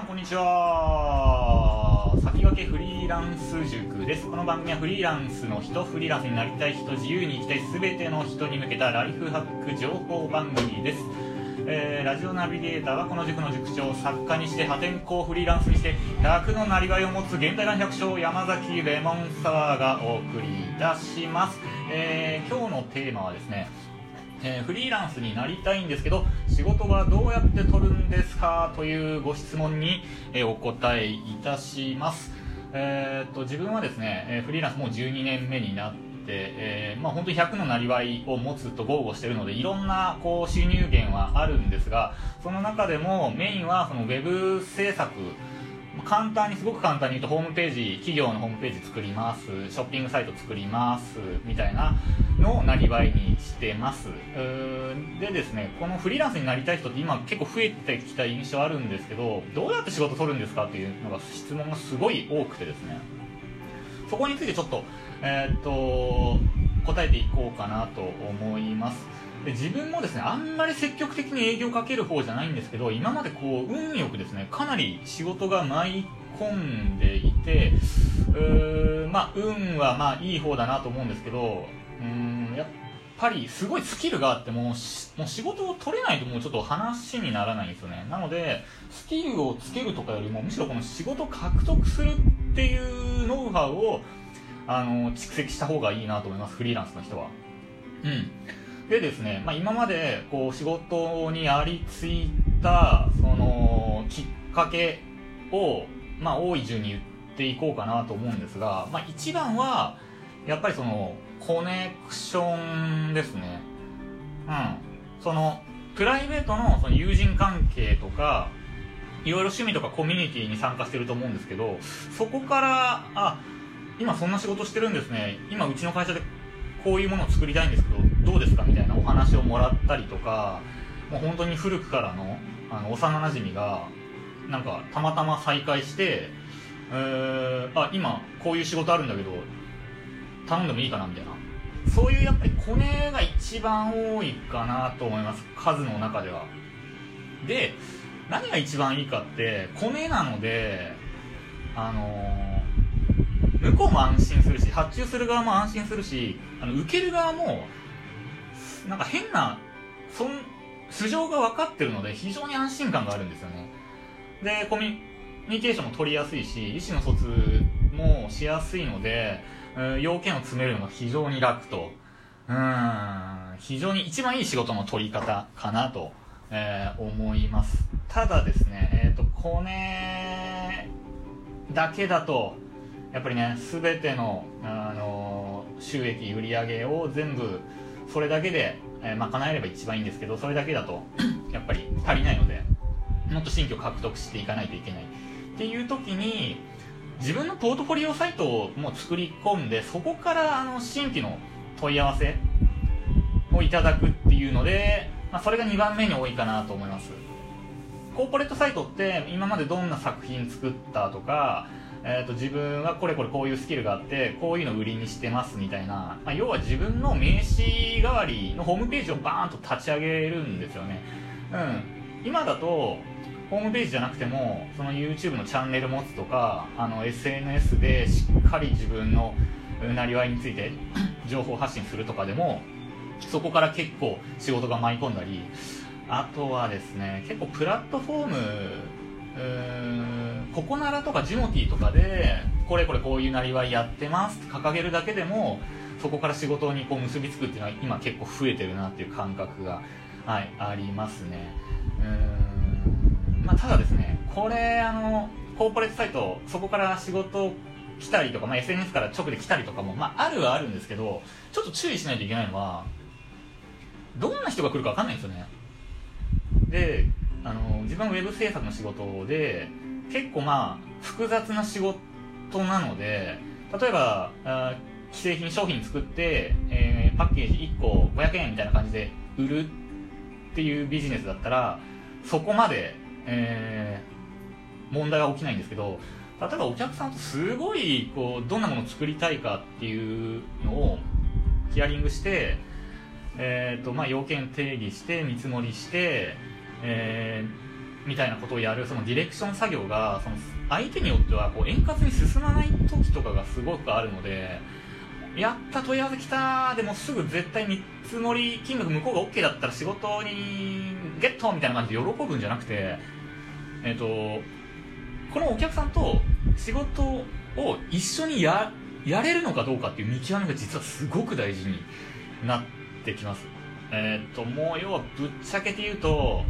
さんこんにちは。先駆けフリーランス塾です。この番組はフリーランスの人フリーランスになりたい人自由に生きたい全ての人に向けたライフハック情報番組です。えー、ラジオナビゲーターはこの塾の塾長作家にして破天荒フリーランスにして100のなりわいを持つ現代版百姓山崎レモンサワーがお送りいたします、えー、今日のテーマはですねえー、フリーランスになりたいんですけど仕事はどうやって取るんですか？というご質問に、えー、お答えいたします、えー、っと自分はですね、えフリーランスもう12年目になってえまあ、本当に100のなりわいを持つと豪語してるのでいろんなこう収入源はあるんですがその中でもメインはそのウェブ制作簡単にすごく簡単に言うとホームページ企業のホームページ作ります。ショッピングサイト作ります。みたいなのをなりわいにしてます。でですねこのフリーランスになりたい人って今結構増えてきた印象あるんですけどどうやって仕事取るんですかっていうのが質問がすごい多くてですね。そこについてちょっと,、えー、っと答えていこうかなと思います。で自分もですねあんまり積極的に営業かける方じゃないんですけど今までこう運よくですねかなり仕事が舞い込んでいてうーまあ運はまあいい方だなと思うんですけどうんやっぱりすごいスキルがあってももう仕事を取れないともうちょっと話にならないんですよね。なのでスキルをつけるとかよりもむしろこの仕事を獲得するっていうノウハウをあの蓄積した方がいいなと思いますフリーランスの人は。うん。でですね、まあ、今までこう仕事にありついたそのきっかけを、まあ、多い順に言っていこうかなと思うんですが、まあ、一番はやっぱりそのコネクションですね。うん。そのプライベートのその友人関係とかいろいろ趣味とかコミュニティに参加してると思うんですけどそこからあ今そんな仕事してるんですね。今うちの会社でこういうものを作りたいんですけどどうですかみたいなお話をもらったりとかもう本当に古くからのあの幼なじみがなんかたまたま再会して、えー、あ今こういう仕事あるんだけど頼んでもいいかなみたいな。そういうやっぱりコネが一番多いかなと思います。数の中では。で何が一番いいかってコネなのであのー向こうも安心するし発注する側も安心するしあの受ける側もなんか変なそん素性が分かってるので非常に安心感があるんですよね。でコミュニケーションも取りやすいし意思の疎通もしやすいので、要件を詰めるのが非常に楽と。うん非常に一番いい仕事の取り方かなと、えー、思います。ただですねえっ、ー、とコネだけだとやっぱりね全ての、あの収益売り上げを全部それだけで、えー、賄えれば一番いいんですけどそれだけだと やっぱり足りないのでもっと新規を獲得していかないといけない。っていう時に自分のポートフォリオサイトをもう作り込んでそこからあの新規の問い合わせをいただくっていうので、まあ、それが2番目に多いかなと思います。コーポレートサイトって今までどんな作品作ったとかえーと、自分はこれこれこういうスキルがあってこういうの売りにしてますみたいな、まあ、要は自分の名刺代わりのホームページをバーンと立ち上げるんですよね、うん、今だとホームページじゃなくてもその YouTube のチャンネル持つとかあの SNS でしっかり自分のなりわいについて 情報発信するとかでもそこから結構仕事が舞い込んだりあとはですね結構プラットフォームココナラとかジモティーとかでこれこれこういうなりわいやってます。って掲げるだけでもそこから仕事にこう結びつくっていうのは今結構増えてるなっていう感覚が、はい、ありますね。うん、まあ、ただですねこれあのコーポレートサイトそこから仕事来たりとか、まあ、SNS から直で来たりとかも、まあ、あるはあるんですけどちょっと注意しないといけないのはどんな人が来るか分かんないんですよね。であの自分はウェブ制作の仕事で結構まあ複雑な仕事なので例えば既製品商品作って、えー、パッケージ1個500円みたいな感じで売るっていうビジネスだったらそこまで、えー、問題は起きないんですけど例えばお客さんとすごいこうどんなものを作りたいかっていうのをヒアリングして、えーとまあ、要件定義して見積もりしてえー、みたいなことをやるそのディレクション作業がその相手によってはこう円滑に進まない時とかがすごくあるのでやった問い合わせ来たでもすぐ絶対見積もり金額向こうが OK だったら仕事にゲットみたいな感じで喜ぶんじゃなくてえっ、とこのお客さんと仕事を一緒にややれるのかどうかっていう見極めが実はすごく大事になってきます。えっ、ともう要はぶっちゃけて言うと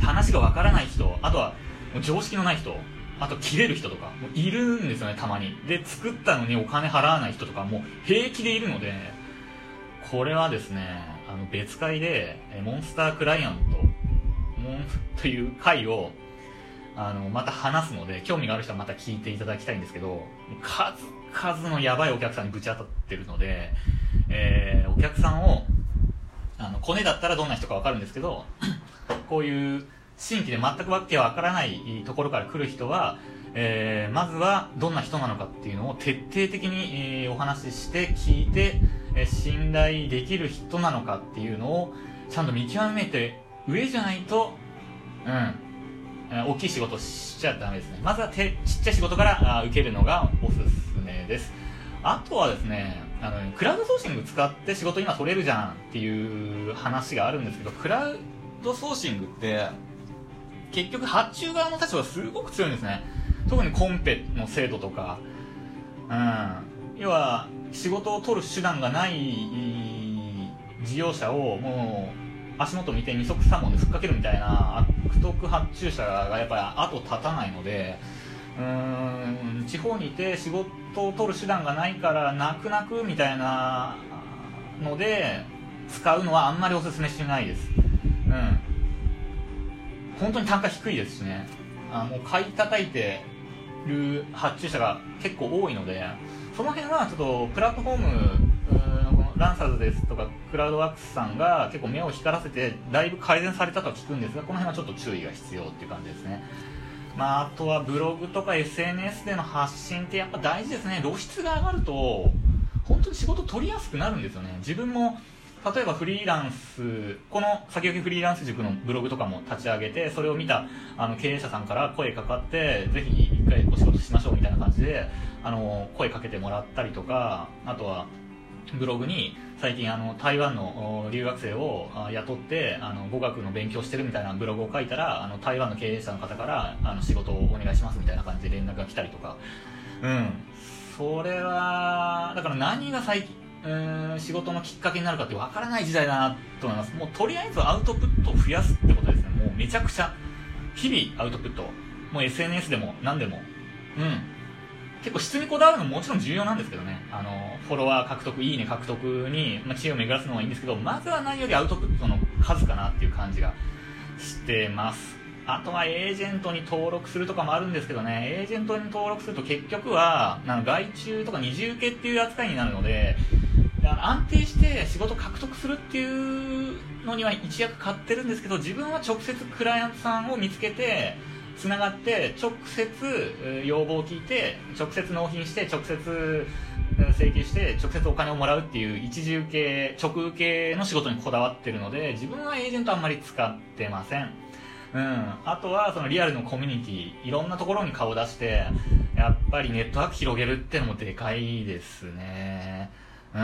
話がわからない人あとはもう常識のない人あと切れる人とかもいるんですよねたまに。で作ったのにお金払わない人とかも平気でいるのでこれはですねあの別会でモンスタークライアントモンという回をあのまた話すので興味がある人はまた聞いていただきたいんですけど数々のやばいお客さんにぶち当たってるので、えー、お客さんをあのコネだったらどんな人か分かるんですけどこういう新規で全くわけわからないところから来る人は、えー、まずはどんな人なのかっていうのを徹底的に、えー、お話しして聞いて、えー、信頼できる人なのかっていうのをちゃんと見極めて上じゃないと、うん、大きい仕事しちゃダメですね。まずはちっちゃい仕事からあ受けるのがおすすめです。あとはですね、あの、クラウドソーシング使って仕事今取れるじゃんっていう話があるんですけど、クラウドソーシングって、結局発注側の立場がすごく強いんですね。特にコンペの制度とか、うん。要は、仕事を取る手段がない事業者をもう足元見て二足三本でふっかけるみたいな悪徳発注者がやっぱり後立たないので、うん地方にいて仕事を取る手段がないから泣く泣くみたいなので使うのはあんまりおすすめしないです。本当に単価低いですしね。あもう買い叩いてる発注者が結構多いのでその辺はちょっとプラットフォームランサーズですとかクラウドワークスさんが結構目を光らせてだいぶ改善されたと聞くんですがこの辺はちょっと注意が必要っていう感じですね。まあ、あとはブログとか SNS での発信ってやっぱ大事ですね。露出が上がると本当に仕事取りやすくなるんですよね。自分も例えばフリーランスこの先行きフリーランス塾のブログとかも立ち上げてそれを見たあの経営者さんから声かかってぜひ一回お仕事しましょうみたいな感じであの声かけてもらったりとかあとはブログに最近あの台湾の留学生を雇ってあの語学の勉強してるみたいなブログを書いたらあの台湾の経営者の方からあの仕事をお願いしますみたいな感じで連絡が来たりとか。うん。それはだから何が最近うん仕事のきっかけになるかってわからない時代だなと思います。もうとりあえずアウトプットを増やすってことですね。もうめちゃくちゃ日々アウトプット。もう SNS でも何でも。うん。結構質にこだわるのももちろん重要なんですけどね。あのフォロワー獲得いいね獲得に、まあ、知恵を巡らすのはいいんですけどまずは何よりアウトプットの数かなっていう感じがしてます。あとはエージェントに登録するとかもあるんですけどね、エージェントに登録すると結局は、なんか外注とか二重受けっていう扱いになるので、安定して仕事獲得するっていうのには一役買ってるんですけど自分は直接クライアントさんを見つけてつながって直接要望を聞いて直接納品して直接請求して直接お金をもらうっていう一時受け直受けの仕事にこだわってるので自分はエージェントあんまり使ってません。うん、あとはそのリアルのコミュニティいろんなところに顔出してやっぱりネットワーク広げるってのもでかいですね。うん。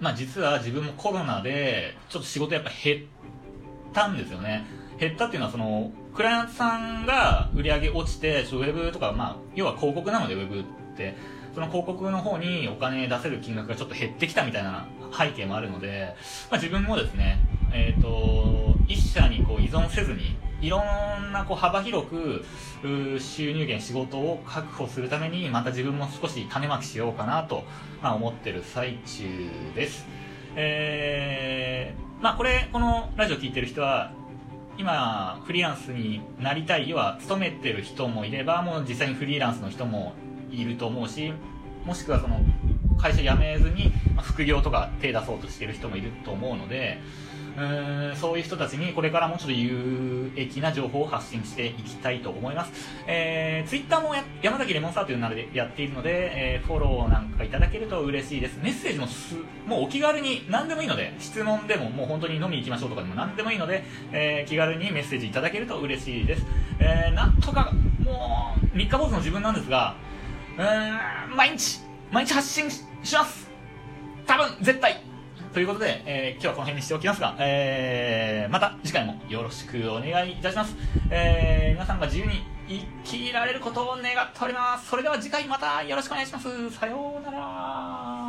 まあ実は自分もコロナでちょっと仕事やっぱ減ったんですよね。減ったっていうのはそのクライアントさんが売り上げ落ちてウェブとかまあ要は広告なのでウェブって。その広告の方にお金出せる金額がちょっと減ってきたみたいな背景もあるので、まあ、自分もですね、えっ、ー、と、社にこう依存せずに、いろんなこう幅広く収入源、仕事を確保するために、また自分も少し種まきしようかなと、まあ、思ってる最中です。えー、まあこれ、このラジオ聞いてる人は、今、フリーランスになりたい、要は勤めてる人もいれば、もう実際にフリーランスの人もいると思うし、もしくはその、会社辞めずに、副業とか手出そうとしてる人もいると思うのでうんそういう人たちにこれからもうちょっと有益な情報を発信していきたいと思います、えー、ツイッターもや山崎レモンサーという名でやっているので、えーフォローなんかいただけると嬉しいです。メッセージもすもうお気軽に何でもいいので質問でももう本当に飲みに行きましょうとかでも何でもいいので、えー気軽にメッセージいただけると嬉しいです、えーなんとかもう三日坊主の自分なんですがうーん毎日毎日発信します。多分絶対。ということで、えー今日はこの辺にしておきますが、えーまた次回もよろしくお願いいたします、えー皆さんが自由に生きられることを願っております。それでは次回またよろしくお願いします。さようなら。